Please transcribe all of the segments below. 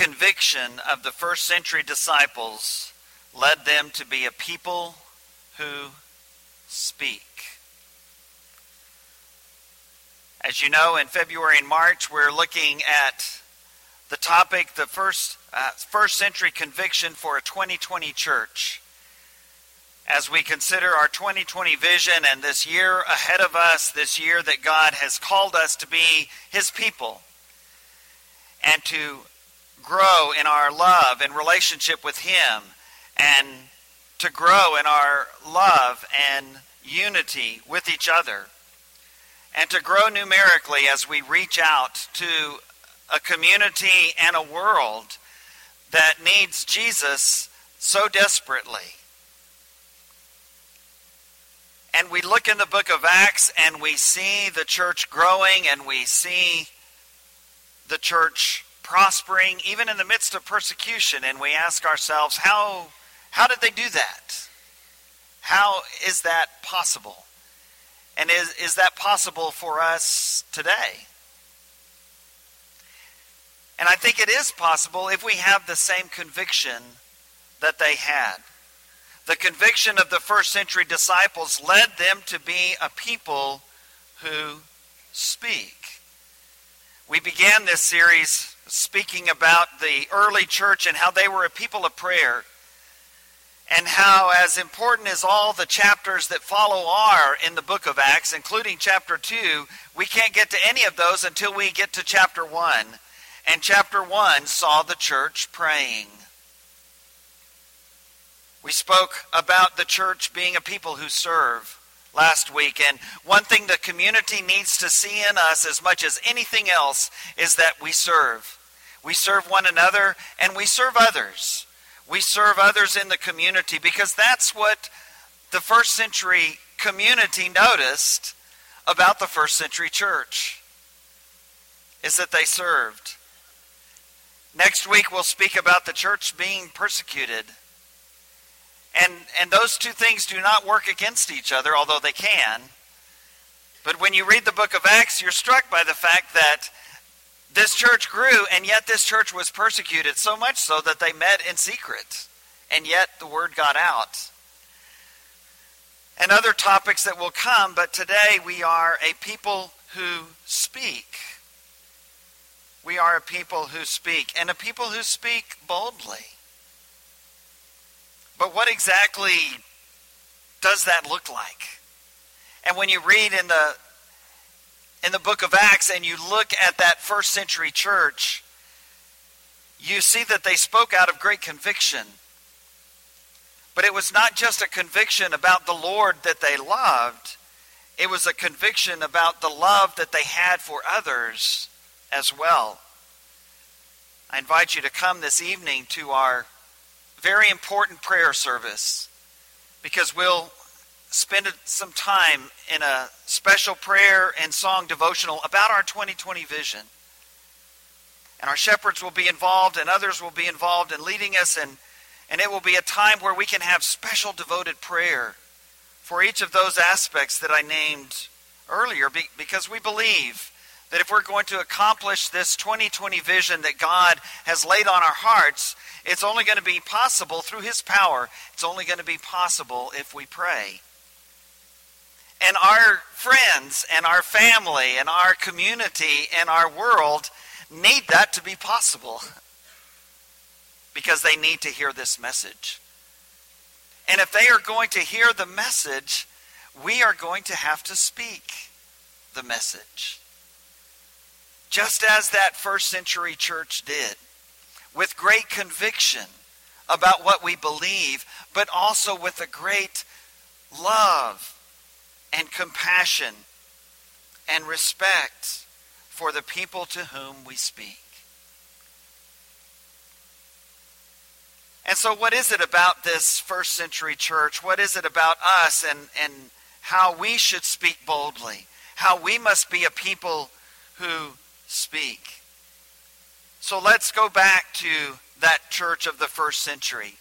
conviction of the first century disciples led them to be a people who speak. As you know, in February and March, we're looking at the topic, the first, uh, first century conviction for a 2020 church. As we consider our 2020 vision and this year ahead of us, this year that God has called us to be His people and to grow in our love and relationship with Him and to grow in our love and unity with each other and to grow numerically as we reach out to a community and a world that needs Jesus so desperately. And we look in the book of Acts and we see the church growing and we see the church prospering even in the midst of persecution and we ask ourselves how how did they do that? How is that possible? And is, is that possible for us today? And I think it is possible if we have the same conviction that they had. The conviction of the first century disciples led them to be a people who speak. We began this series speaking about the early church and how they were a people of prayer and how, as important as all the chapters that follow are in the book of Acts, including chapter 2, we can't get to any of those until we get to chapter 1. And chapter 1 saw the church praying. We spoke about the church being a people who serve last week. And one thing the community needs to see in us as much as anything else is that we serve. We serve one another and we serve others we serve others in the community because that's what the first century community noticed about the first century church is that they served. Next week we'll speak about the church being persecuted. And and those two things do not work against each other although they can. But when you read the book of Acts you're struck by the fact that this church grew, and yet this church was persecuted so much so that they met in secret. And yet the word got out. And other topics that will come, but today we are a people who speak. We are a people who speak, and a people who speak boldly. But what exactly does that look like? And when you read in the in the book of Acts and you look at that first century church, you see that they spoke out of great conviction. But it was not just a conviction about the Lord that they loved, it was a conviction about the love that they had for others as well. I invite you to come this evening to our very important prayer service because we'll spend some time in a special prayer and song devotional about our 2020 vision. And our shepherds will be involved, and others will be involved in leading us, and, and it will be a time where we can have special devoted prayer for each of those aspects that I named earlier, because we believe that if we're going to accomplish this 2020 vision that God has laid on our hearts, it's only going to be possible through His power. It's only going to be possible if we pray. And our friends and our family and our community and our world need that to be possible because they need to hear this message. And if they are going to hear the message, we are going to have to speak the message. Just as that first century church did, with great conviction about what we believe, but also with a great love and compassion and respect for the people to whom we speak. And so, what is it about this first century church? What is it about us and, and how we should speak boldly? How we must be a people who speak? So, let's go back to that church of the first century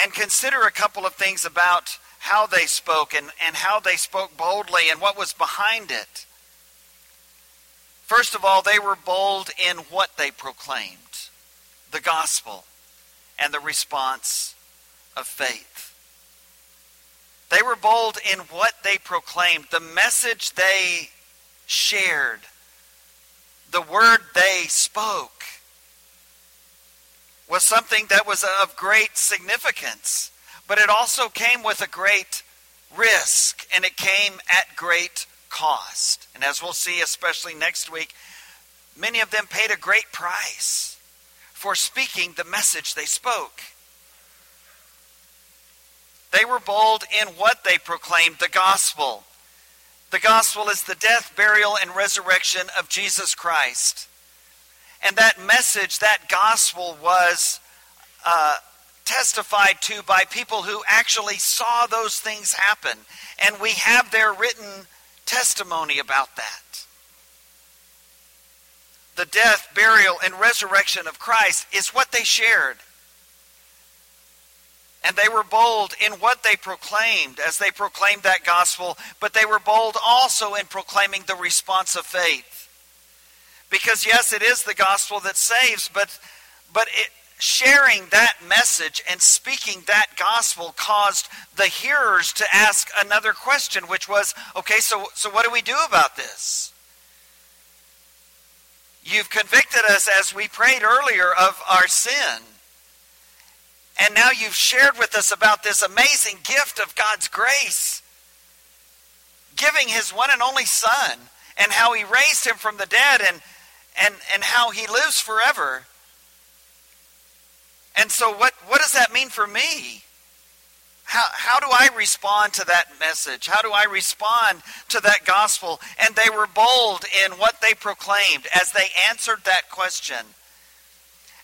and consider a couple of things about how they spoke and, and how they spoke boldly and what was behind it. First of all, they were bold in what they proclaimed the gospel and the response of faith. They were bold in what they proclaimed, the message they shared, the word they spoke was something that was of great significance, but it also came with a great risk and it came at great cost. And as we'll see, especially next week, many of them paid a great price for speaking the message they spoke. They were bold in what they proclaimed the gospel. The gospel is the death, burial, and resurrection of Jesus Christ. And that message, that gospel, was uh, testified to by people who actually saw those things happen. And we have their written testimony about that. The death, burial, and resurrection of Christ is what they shared. And they were bold in what they proclaimed as they proclaimed that gospel, but they were bold also in proclaiming the response of faith. Because yes, it is the gospel that saves, but but it, sharing that message and speaking that gospel caused the hearers to ask another question, which was, okay, so so what do we do about this? You've convicted us as we prayed earlier of our sin. And now you've shared with us about this amazing gift of God's grace, giving his one and only Son, and how he raised him from the dead, and, and, and how he lives forever. And so, what, what does that mean for me? How, how do I respond to that message? How do I respond to that gospel? And they were bold in what they proclaimed as they answered that question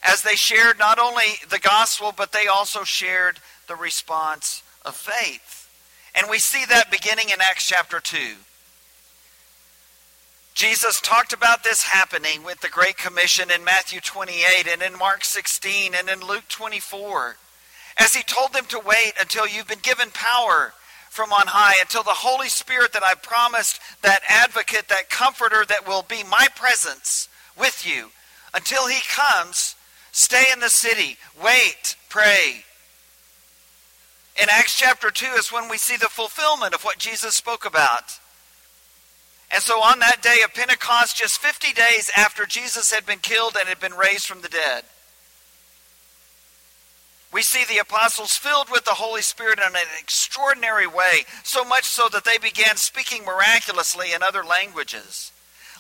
as they shared not only the gospel, but they also shared the response of faith. And we see that beginning in Acts chapter 2. Jesus talked about this happening with the Great Commission in Matthew 28 and in Mark 16 and in Luke 24. As he told them to wait until you've been given power from on high, until the Holy Spirit that I promised, that advocate, that comforter that will be my presence with you, until he comes, Stay in the city. Wait. Pray. In Acts chapter 2 is when we see the fulfillment of what Jesus spoke about. And so on that day of Pentecost, just 50 days after Jesus had been killed and had been raised from the dead, we see the apostles filled with the Holy Spirit in an extraordinary way, so much so that they began speaking miraculously in other languages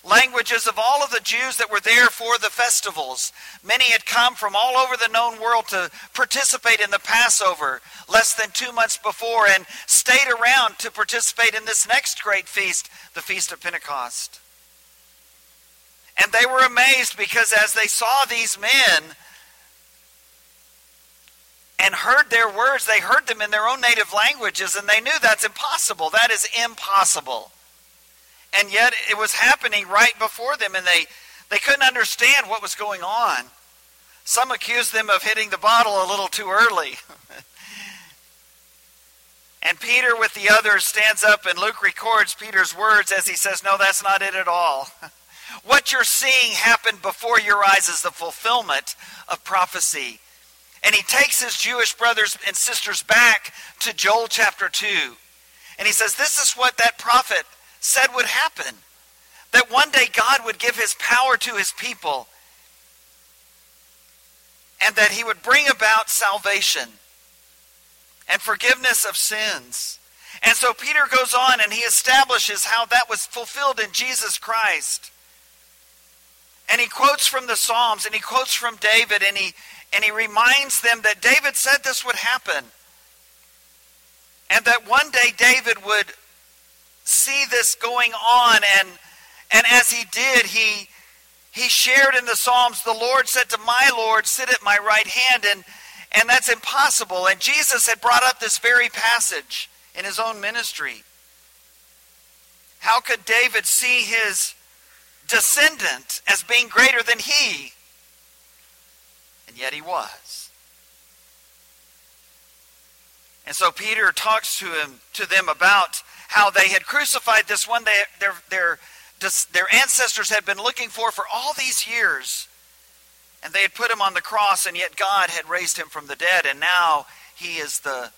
languages of all of the Jews that were there for the festivals. Many had come from all over the known world to participate in the Passover less than two months before and stayed around to participate in this next great feast, the Feast of Pentecost. And they were amazed because as they saw these men and heard their words, they heard them in their own native languages, and they knew that's impossible. That is impossible and yet it was happening right before them, and they, they couldn't understand what was going on. Some accused them of hitting the bottle a little too early. and Peter, with the others, stands up, and Luke records Peter's words as he says, No, that's not it at all. what you're seeing happen before your eyes is the fulfillment of prophecy. And he takes his Jewish brothers and sisters back to Joel chapter 2. And he says, This is what that prophet said would happen. That one day God would give his power to his people and that he would bring about salvation and forgiveness of sins. And so Peter goes on and he establishes how that was fulfilled in Jesus Christ. And he quotes from the Psalms and he quotes from David and he and he reminds them that David said this would happen. And that one day David would see this going on. And and as he did he he shared in the psalms the lord said to my lord sit at my right hand. And and that's impossible. And jesus had brought up this very passage in his own ministry. How could david see his descendant as being greater than he? And yet he was. And so peter talks to him to them about how they had crucified this one, their, their their ancestors had been looking for for all these years. And they had put him on the cross, and yet God had raised him from the dead. And now he is the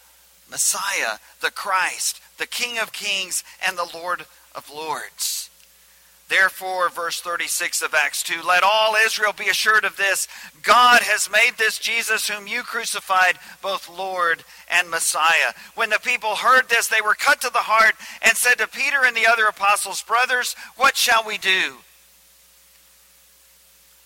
Messiah, the Christ, the King of kings, and the Lord of lords. Therefore, verse 36 of Acts 2 let all Israel be assured of this God has made this Jesus, whom you crucified, both Lord and Messiah. When the people heard this, they were cut to the heart and said to Peter and the other apostles, Brothers, what shall we do?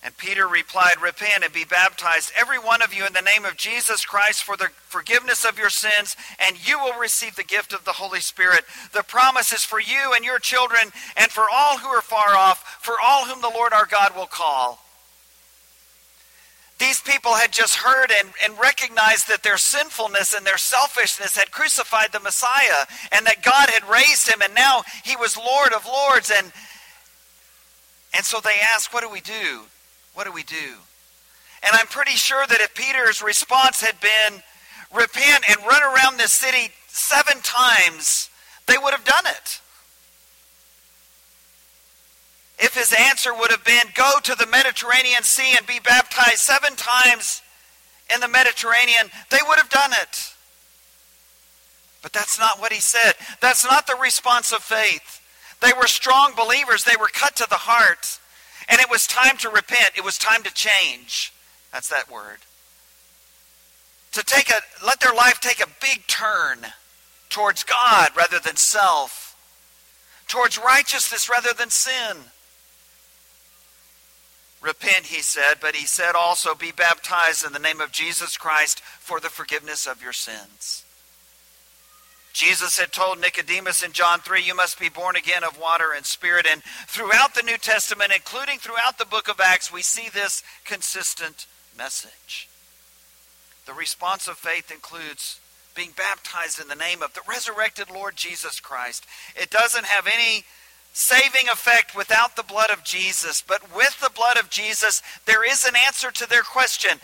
And Peter replied, Repent and be baptized, every one of you, in the name of Jesus Christ for the forgiveness of your sins, and you will receive the gift of the Holy Spirit. The promise is for you and your children, and for all who are far off, for all whom the Lord our God will call. These people had just heard and, and recognized that their sinfulness and their selfishness had crucified the Messiah, and that God had raised him, and now he was Lord of Lords. And, and so they asked, What do we do? What do we do? And I'm pretty sure that if Peter's response had been, repent and run around this city seven times, they would have done it. If his answer would have been, go to the Mediterranean Sea and be baptized seven times in the Mediterranean, they would have done it. But that's not what he said. That's not the response of faith. They were strong believers, they were cut to the heart. And it was time to repent. It was time to change. That's that word. To take a let their life take a big turn towards God rather than self. Towards righteousness rather than sin. Repent, he said, but he said also, be baptized in the name of Jesus Christ for the forgiveness of your sins. Jesus had told Nicodemus in John 3, You must be born again of water and spirit. And throughout the New Testament, including throughout the book of Acts, we see this consistent message. The response of faith includes being baptized in the name of the resurrected Lord Jesus Christ. It doesn't have any saving effect without the blood of Jesus, but with the blood of Jesus, there is an answer to their question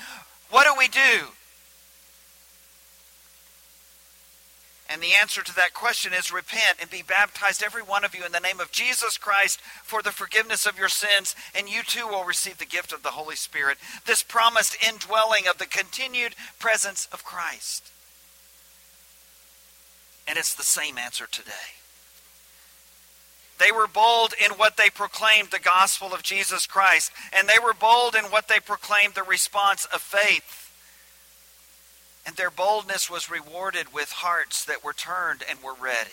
What do we do? And the answer to that question is repent and be baptized, every one of you, in the name of Jesus Christ for the forgiveness of your sins, and you too will receive the gift of the Holy Spirit, this promised indwelling of the continued presence of Christ. And it's the same answer today. They were bold in what they proclaimed the gospel of Jesus Christ, and they were bold in what they proclaimed the response of faith. And their boldness was rewarded with hearts that were turned and were ready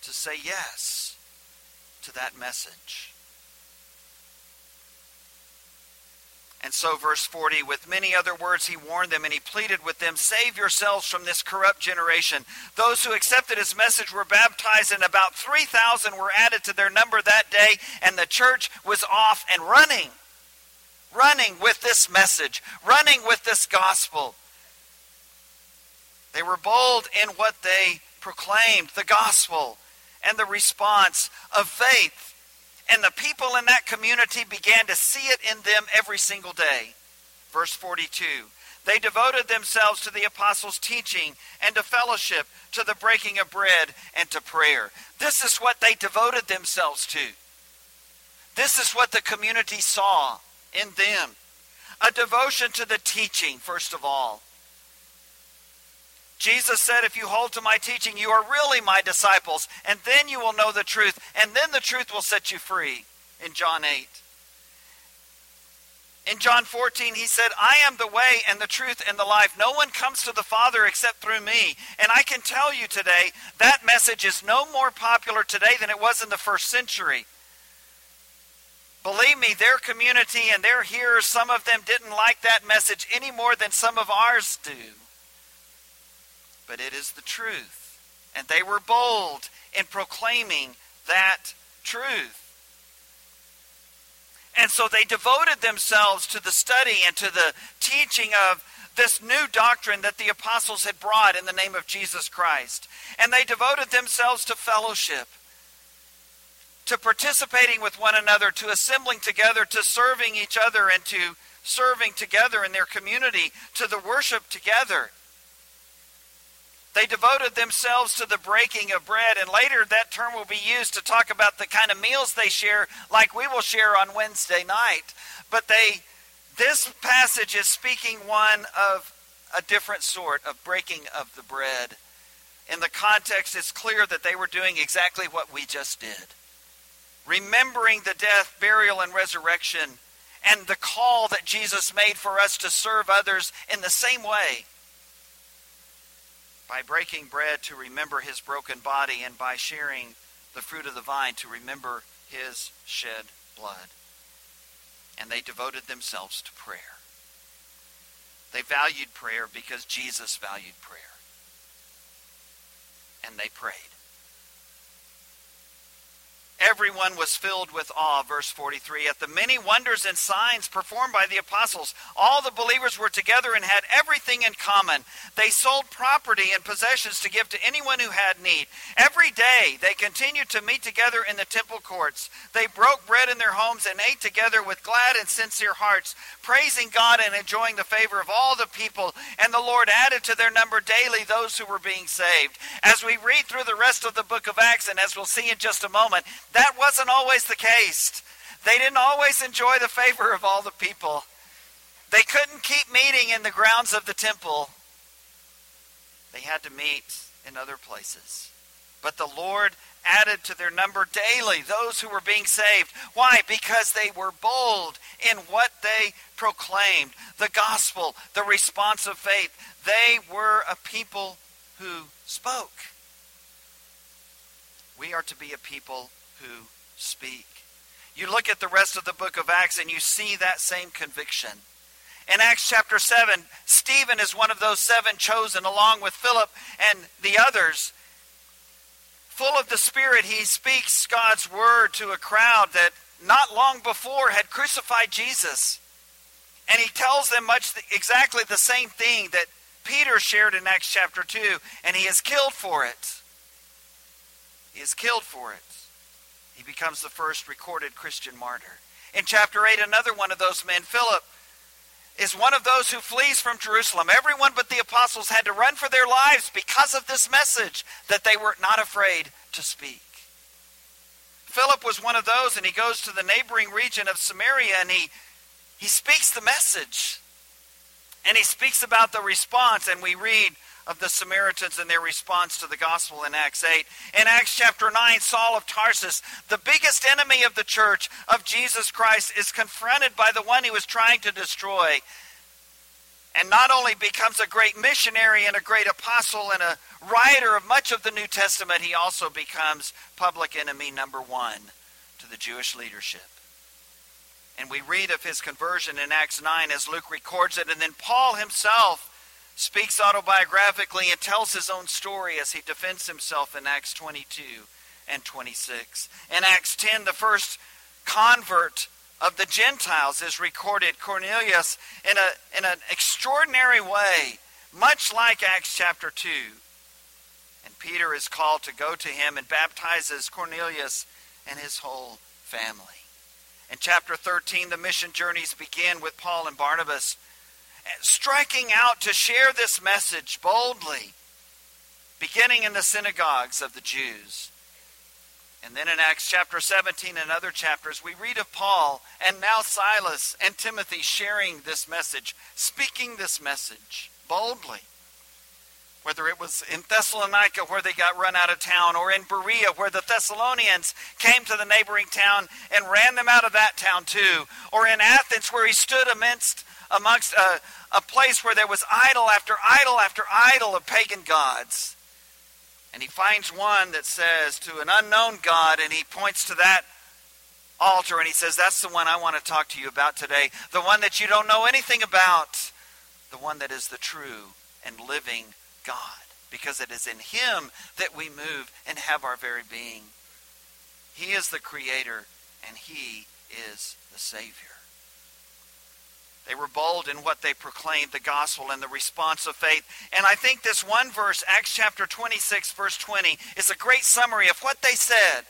to say yes to that message. And so, verse 40, with many other words, he warned them and he pleaded with them, Save yourselves from this corrupt generation. Those who accepted his message were baptized, and about 3,000 were added to their number that day, and the church was off and running running with this message, running with this gospel. They were bold in what they proclaimed, the gospel, and the response of faith. And the people in that community began to see it in them every single day. Verse 42 They devoted themselves to the apostles' teaching and to fellowship, to the breaking of bread, and to prayer. This is what they devoted themselves to. This is what the community saw in them. A devotion to the teaching, first of all. Jesus said, If you hold to my teaching, you are really my disciples, and then you will know the truth, and then the truth will set you free. In John 8. In John 14, he said, I am the way and the truth and the life. No one comes to the Father except through me. And I can tell you today, that message is no more popular today than it was in the first century. Believe me, their community and their hearers, some of them didn't like that message any more than some of ours do. But it is the truth. And they were bold in proclaiming that truth. And so they devoted themselves to the study and to the teaching of this new doctrine that the apostles had brought in the name of Jesus Christ. And they devoted themselves to fellowship to participating with one another, to assembling together, to serving each other, and to serving together in their community, to the worship together. They devoted themselves to the breaking of bread, and later that term will be used to talk about the kind of meals they share, like we will share on Wednesday night. But they, this passage is speaking one of a different sort of breaking of the bread. In the context, it's clear that they were doing exactly what we just did remembering the death, burial, and resurrection, and the call that Jesus made for us to serve others in the same way by breaking bread to remember his broken body, and by sharing the fruit of the vine to remember his shed blood. And they devoted themselves to prayer. They valued prayer because Jesus valued prayer. And they prayed. Everyone was filled with awe, verse 43, at the many wonders and signs performed by the apostles. All the believers were together and had everything in common. They sold property and possessions to give to anyone who had need. Every day they continued to meet together in the temple courts. They broke bread in their homes and ate together with glad and sincere hearts, praising God and enjoying the favor of all the people. And the Lord added to their number daily those who were being saved. As we read through the rest of the book of Acts, and as we'll see in just a moment, that wasn't always the case. They didn't always enjoy the favor of all the people. They couldn't keep meeting in the grounds of the temple. They had to meet in other places. But the Lord added to their number daily those who were being saved. Why? Because they were bold in what they proclaimed the gospel, the response of faith. They were a people who spoke. We are to be a people who speak. You look at the rest of the book of Acts and you see that same conviction. In Acts chapter 7, Stephen is one of those seven chosen, along with Philip and the others. Full of the Spirit, he speaks God's word to a crowd that not long before had crucified Jesus. And he tells them much exactly the same thing that Peter shared in Acts chapter 2, and he is killed for it. He is killed for it. He becomes the first recorded Christian martyr. In chapter 8, another one of those men, Philip, is one of those who flees from Jerusalem. Everyone but the apostles had to run for their lives because of this message that they were not afraid to speak. Philip was one of those, and he goes to the neighboring region of Samaria and he, he speaks the message. And he speaks about the response, and we read of the Samaritans and their response to the gospel in Acts 8. In Acts chapter 9, Saul of Tarsus, the biggest enemy of the church of Jesus Christ, is confronted by the one he was trying to destroy. And not only becomes a great missionary and a great apostle and a writer of much of the New Testament, he also becomes public enemy number one to the Jewish leadership. And we read of his conversion in Acts 9 as Luke records it. And then Paul himself speaks autobiographically and tells his own story as he defends himself in Acts 22 and 26. In Acts 10, the first convert of the Gentiles is recorded, Cornelius, in, a, in an extraordinary way, much like Acts chapter 2. And Peter is called to go to him and baptizes Cornelius and his whole family. In chapter 13, the mission journeys begin with Paul and Barnabas striking out to share this message boldly, beginning in the synagogues of the Jews. And then in Acts chapter 17 and other chapters, we read of Paul and now Silas and Timothy sharing this message, speaking this message boldly. Whether it was in Thessalonica where they got run out of town, or in Berea where the Thessalonians came to the neighboring town and ran them out of that town too, or in Athens where he stood amidst amongst a, a place where there was idol after idol after idol of pagan gods. And he finds one that says to an unknown God, and he points to that altar and he says, That's the one I want to talk to you about today. The one that you don't know anything about. The one that is the true and living God. Because it is in him that we move and have our very being. He is the creator and he is the Savior. They were bold in what they proclaimed, the gospel and the response of faith. And I think this one verse, Acts chapter 26, verse 20, is a great summary of what they said.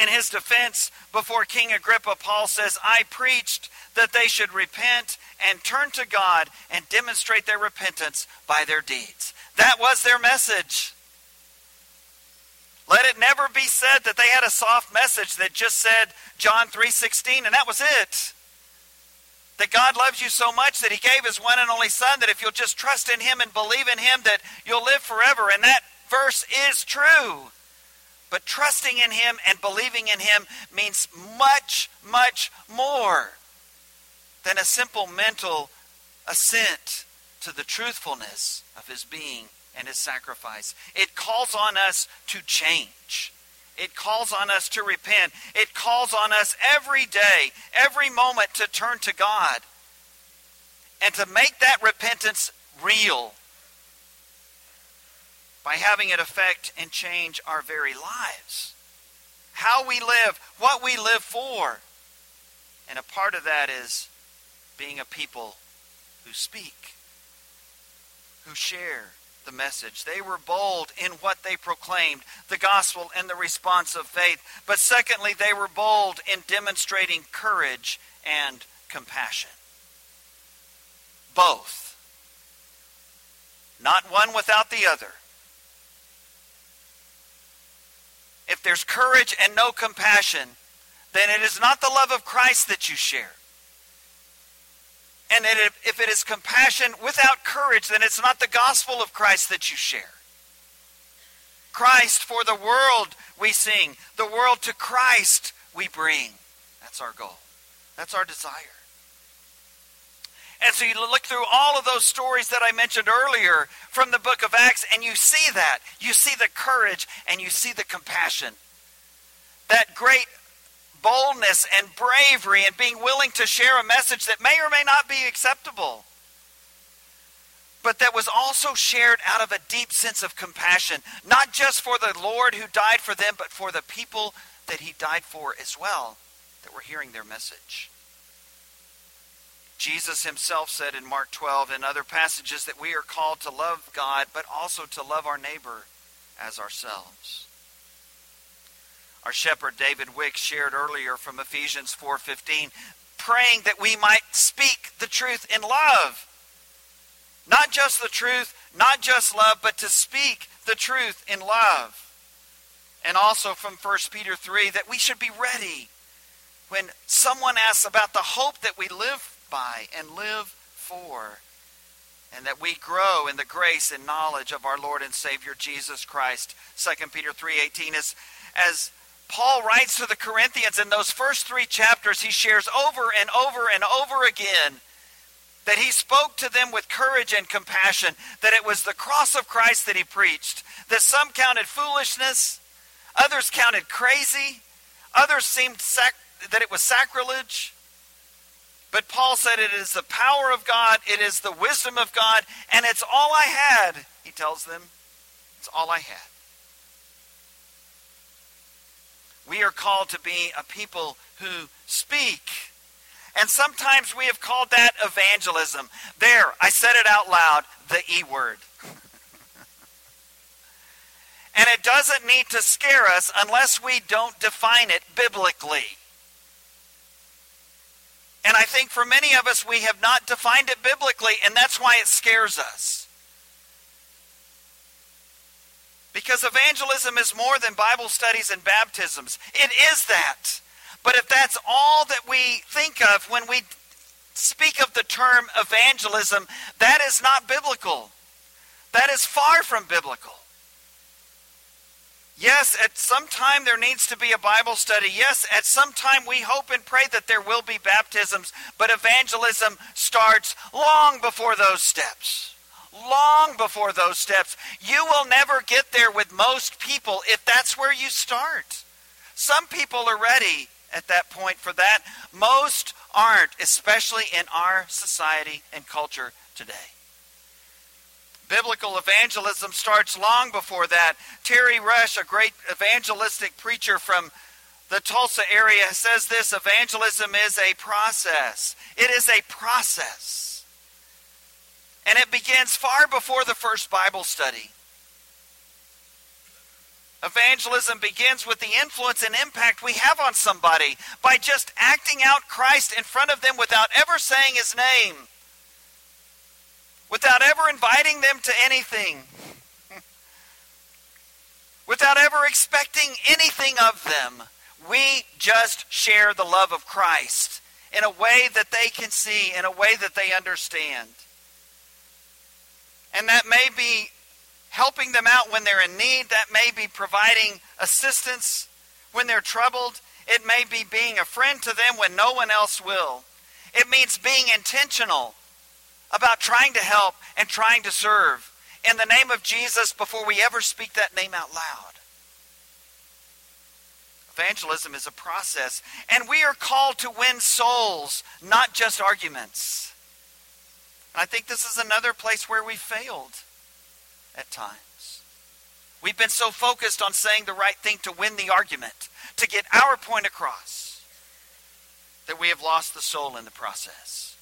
In his defense before King Agrippa, Paul says, I preached that they should repent and turn to God and demonstrate their repentance by their deeds. That was their message. Let it never be said that they had a soft message that just said John 3:16 and that was it. That God loves you so much that he gave his one and only son that if you'll just trust in him and believe in him that you'll live forever and that verse is true. But trusting in him and believing in him means much much more than a simple mental assent to the truthfulness of his being and his sacrifice. It calls on us to change. It calls on us to repent. It calls on us every day, every moment to turn to God and to make that repentance real by having it affect and change our very lives. How we live, what we live for. And a part of that is being a people who speak, who share, the message. They were bold in what they proclaimed, the gospel and the response of faith. But secondly, they were bold in demonstrating courage and compassion. Both. Not one without the other. If there's courage and no compassion, then it is not the love of Christ that you share. And if it is compassion without courage, then it's not the gospel of Christ that you share. Christ for the world we sing, the world to Christ we bring. That's our goal. That's our desire. And so you look through all of those stories that I mentioned earlier from the book of Acts, and you see that. You see the courage and you see the compassion. That great boldness and bravery and being willing to share a message that may or may not be acceptable, but that was also shared out of a deep sense of compassion, not just for the Lord who died for them, but for the people that he died for as well that were hearing their message. Jesus himself said in Mark 12 and other passages that we are called to love God, but also to love our neighbor as ourselves. Our shepherd David Wick shared earlier from Ephesians 4:15, praying that we might speak the truth in love. Not just the truth, not just love, but to speak the truth in love. And also from 1 Peter 3 that we should be ready when someone asks about the hope that we live by and live for and that we grow in the grace and knowledge of our Lord and Savior Jesus Christ. 2 Peter 3:18 is as Paul writes to the Corinthians in those first three chapters, he shares over and over and over again that he spoke to them with courage and compassion, that it was the cross of Christ that he preached, that some counted foolishness, others counted crazy, others seemed sac- that it was sacrilege. But Paul said it is the power of God, it is the wisdom of God, and it's all I had, he tells them. It's all I had. We are called to be a people who speak. And sometimes we have called that evangelism. There, I said it out loud, the E word. and it doesn't need to scare us unless we don't define it biblically. And I think for many of us, we have not defined it biblically, and that's why it scares us. Because evangelism is more than Bible studies and baptisms. It is that. But if that's all that we think of when we speak of the term evangelism, that is not biblical. That is far from biblical. Yes, at some time there needs to be a Bible study. Yes, at some time we hope and pray that there will be baptisms, but evangelism starts long before those steps long before those steps. You will never get there with most people if that's where you start. Some people are ready at that point for that. Most aren't, especially in our society and culture today. Biblical evangelism starts long before that. Terry Rush, a great evangelistic preacher from the Tulsa area, says this evangelism is a process. It is a process. And it begins far before the first Bible study. Evangelism begins with the influence and impact we have on somebody by just acting out Christ in front of them without ever saying his name, without ever inviting them to anything, without ever expecting anything of them. We just share the love of Christ in a way that they can see, in a way that they understand. And that may be helping them out when they're in need. That may be providing assistance when they're troubled. It may be being a friend to them when no one else will. It means being intentional about trying to help and trying to serve in the name of Jesus before we ever speak that name out loud. Evangelism is a process, and we are called to win souls, not just arguments. I think this is another place where we failed at times. We've been so focused on saying the right thing to win the argument, to get our point across, that we have lost the soul in the process.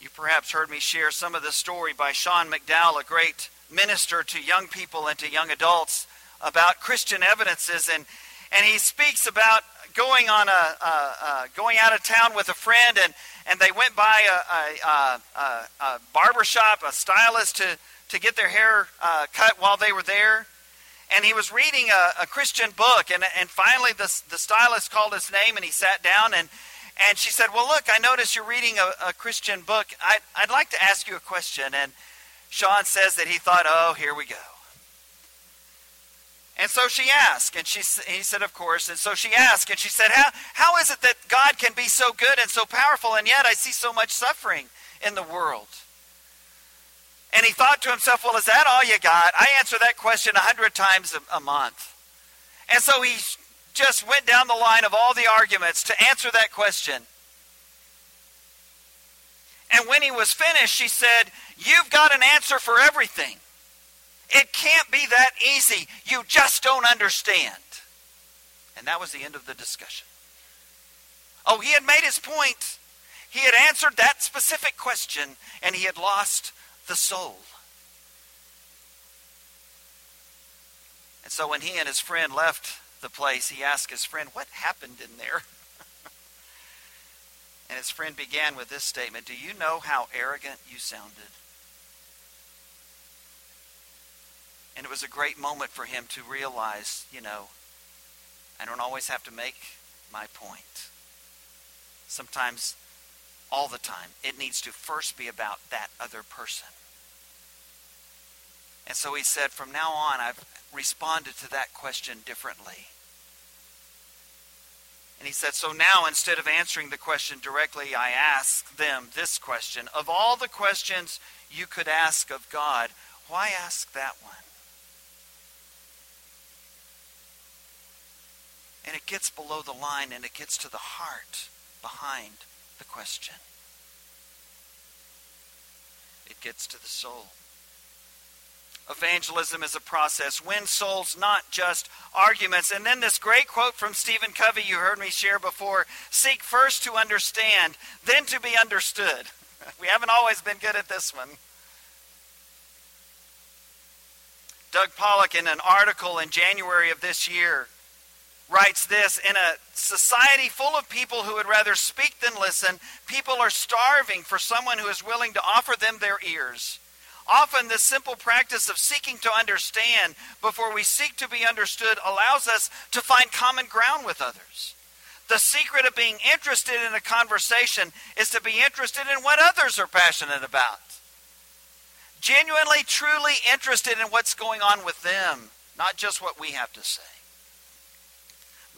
You perhaps heard me share some of the story by Sean McDowell, a great minister to young people and to young adults about Christian evidences, and and he speaks about going on a, a, a going out of town with a friend, and and they went by a, a, a, a barber shop, a stylist to to get their hair uh, cut while they were there. And he was reading a, a Christian book, and, and finally the, the stylist called his name, and he sat down, and, and she said, well, look, I noticed you're reading a, a Christian book. I, I'd like to ask you a question. And Sean says that he thought, oh, here we go. And so she asked, and she, he said, of course. And so she asked, and she said, how, how is it that God can be so good and so powerful, and yet I see so much suffering in the world? And he thought to himself, well, is that all you got? I answer that question a hundred times a, a month. And so he just went down the line of all the arguments to answer that question. And when he was finished, she said, You've got an answer for everything. It can't be that easy. You just don't understand. And that was the end of the discussion. Oh, he had made his point. He had answered that specific question, and he had lost the soul. And so when he and his friend left the place, he asked his friend, What happened in there? and his friend began with this statement Do you know how arrogant you sounded? And it was a great moment for him to realize, you know, I don't always have to make my point. Sometimes all the time. It needs to first be about that other person. And so he said, from now on, I've responded to that question differently. And he said, so now instead of answering the question directly, I ask them this question Of all the questions you could ask of God, why ask that one? And it gets below the line and it gets to the heart behind the question. It gets to the soul. Evangelism is a process. Win souls, not just arguments. And then this great quote from Stephen Covey you heard me share before Seek first to understand, then to be understood. We haven't always been good at this one. Doug Pollock, in an article in January of this year, writes this In a society full of people who would rather speak than listen, people are starving for someone who is willing to offer them their ears. Often, this simple practice of seeking to understand before we seek to be understood allows us to find common ground with others. The secret of being interested in a conversation is to be interested in what others are passionate about. Genuinely, truly interested in what's going on with them, not just what we have to say.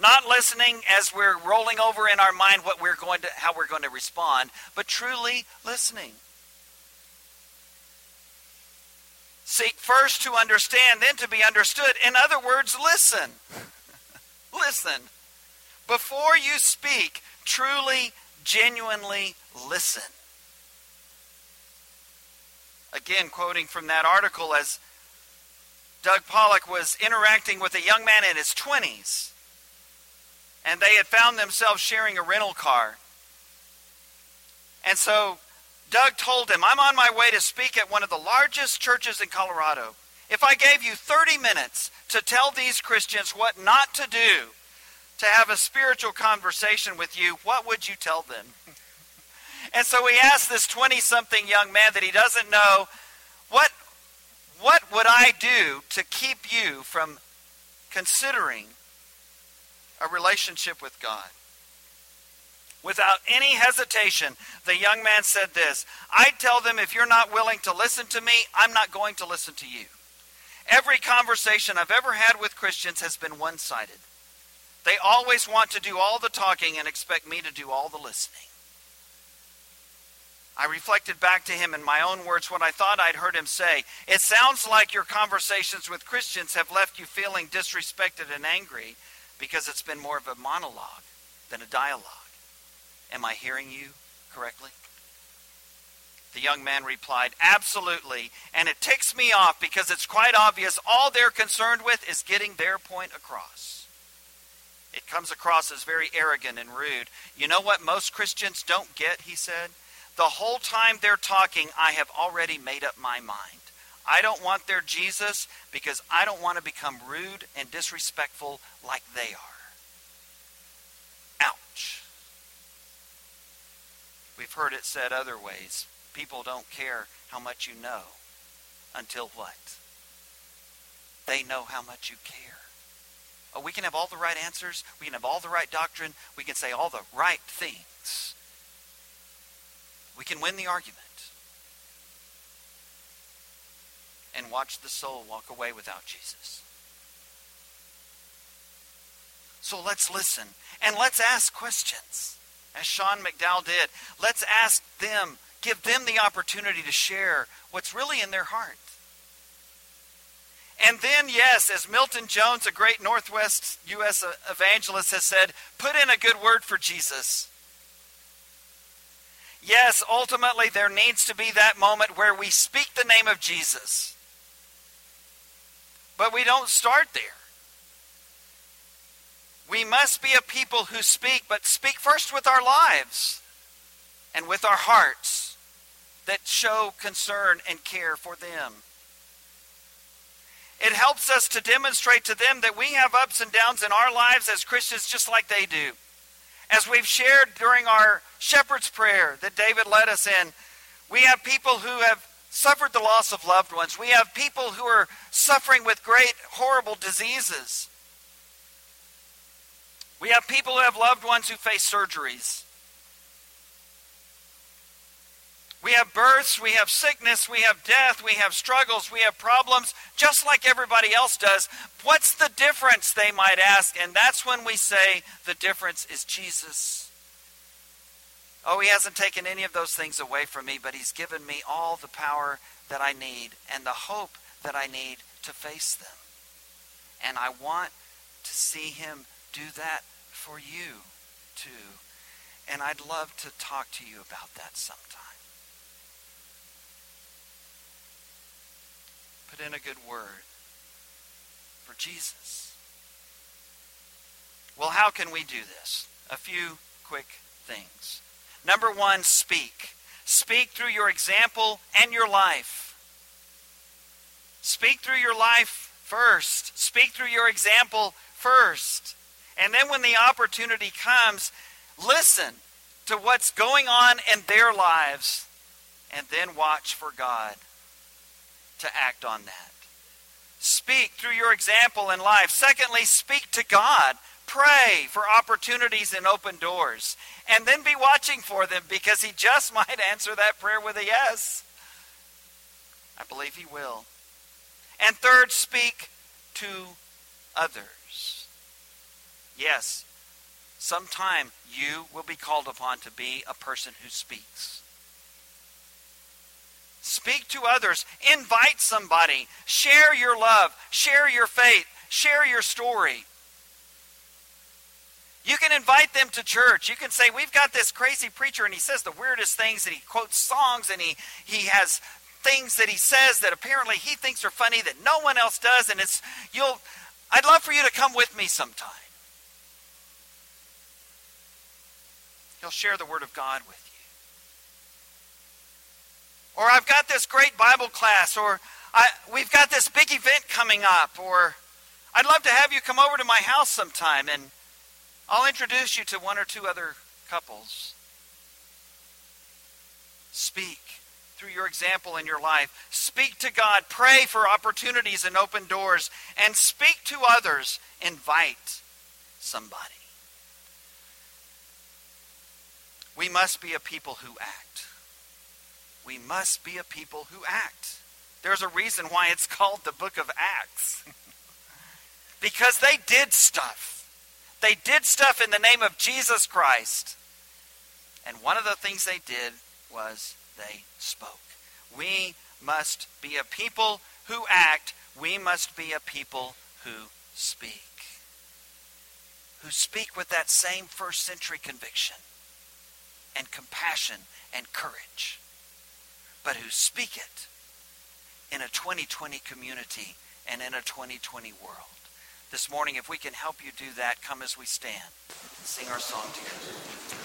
Not listening as we're rolling over in our mind what we're going to how we're going to respond, but truly listening. Seek first to understand, then to be understood. In other words, listen. listen. Before you speak, truly, genuinely listen. Again, quoting from that article, as Doug Pollock was interacting with a young man in his 20s and they had found themselves sharing a rental car. And so Doug told him, I'm on my way to speak at one of the largest churches in Colorado. If I gave you 30 minutes to tell these Christians what not to do to have a spiritual conversation with you, what would you tell them? And so we asked this 20 something young man that he doesn't know, what, what would I do to keep you from considering a relationship with God? Without any hesitation, the young man said this I'd tell them if you're not willing to listen to me, I'm not going to listen to you. Every conversation I've ever had with Christians has been one sided. They always want to do all the talking and expect me to do all the listening. I reflected back to him in my own words what I thought I'd heard him say. It sounds like your conversations with Christians have left you feeling disrespected and angry because it's been more of a monologue than a dialogue. Am I hearing you correctly? The young man replied, Absolutely. And it ticks me off because it's quite obvious all they're concerned with is getting their point across. It comes across as very arrogant and rude. You know what most Christians don't get, he said? The whole time they're talking, I have already made up my mind. I don't want their Jesus because I don't want to become rude and disrespectful like they are. Ouch. We've heard it said other ways. People don't care how much you know until what? They know how much you care. Oh, we can have all the right answers. We can have all the right doctrine. We can say all the right things. We can win the argument. And watch the soul walk away without Jesus. So let's listen and let's ask questions, as Sean McDowell did. Let's ask them, give them the opportunity to share what's really in their heart. And then, yes, as Milton Jones, a great Northwest U.S. evangelist, has said, put in a good word for Jesus. Yes, ultimately, there needs to be that moment where we speak the name of Jesus. But we don't start there. We must be a people who speak, but speak first with our lives and with our hearts that show concern and care for them. It helps us to demonstrate to them that we have ups and downs in our lives as Christians just like they do. As we've shared during our shepherd's prayer that David led us in, we have people who have suffered the loss of loved ones. We have people who are suffering with great, horrible diseases. We have people who have loved ones who face surgeries. We have births, we have sickness, we have death, we have struggles, we have problems, just like everybody else does. What's the difference, they might ask? And that's when we say the difference is Jesus. Oh, he hasn't taken any of those things away from me, but he's given me all the power that I need and the hope that I need to face them. And I want to see him do that for you too. And I'd love to talk to you about that sometime. put in a good word for Jesus. Well, how can we do this? A few quick things. Number one, speak. Speak through your example and your life. Speak through your life first. Speak through your example first. And then when the opportunity comes, listen to what's going on in their lives and then watch for God to act on that. Speak through your example in life. Secondly, speak to God. Pray for opportunities and open doors. And then be watching for them because He just might answer that prayer with a yes. I believe He will. And third, speak to others. Yes, sometime you will be called upon to be a person who speaks. Speak to others. Invite somebody. Share your love. Share your faith. Share your story. You can invite them to church. You can say, We've got this crazy preacher, and he says the weirdest things, and he quotes songs, and he, he has things that he says that apparently he thinks are funny that no one else does, and it's you'll I'd love for you to come with me sometime. He'll share the word of God with you. Or I've got this great Bible class, or I, we've got this big event coming up, or I'd love to have you come over to my house sometime and I'll introduce you to one or two other couples. Speak through your example in your life. Speak to God. Pray for opportunities and open doors. And speak to others. Invite somebody. We must be a people who act. We must be a people who act. There's a reason why it's called the book of Acts. because they did stuff. They did stuff in the name of Jesus Christ. And one of the things they did was they spoke. We must be a people who act. We must be a people who speak. Who speak with that same first century conviction and compassion and courage, but who speak it in a 2020 community and in a 2020 world. This morning, if we can help you do that, come as we stand and sing our song together.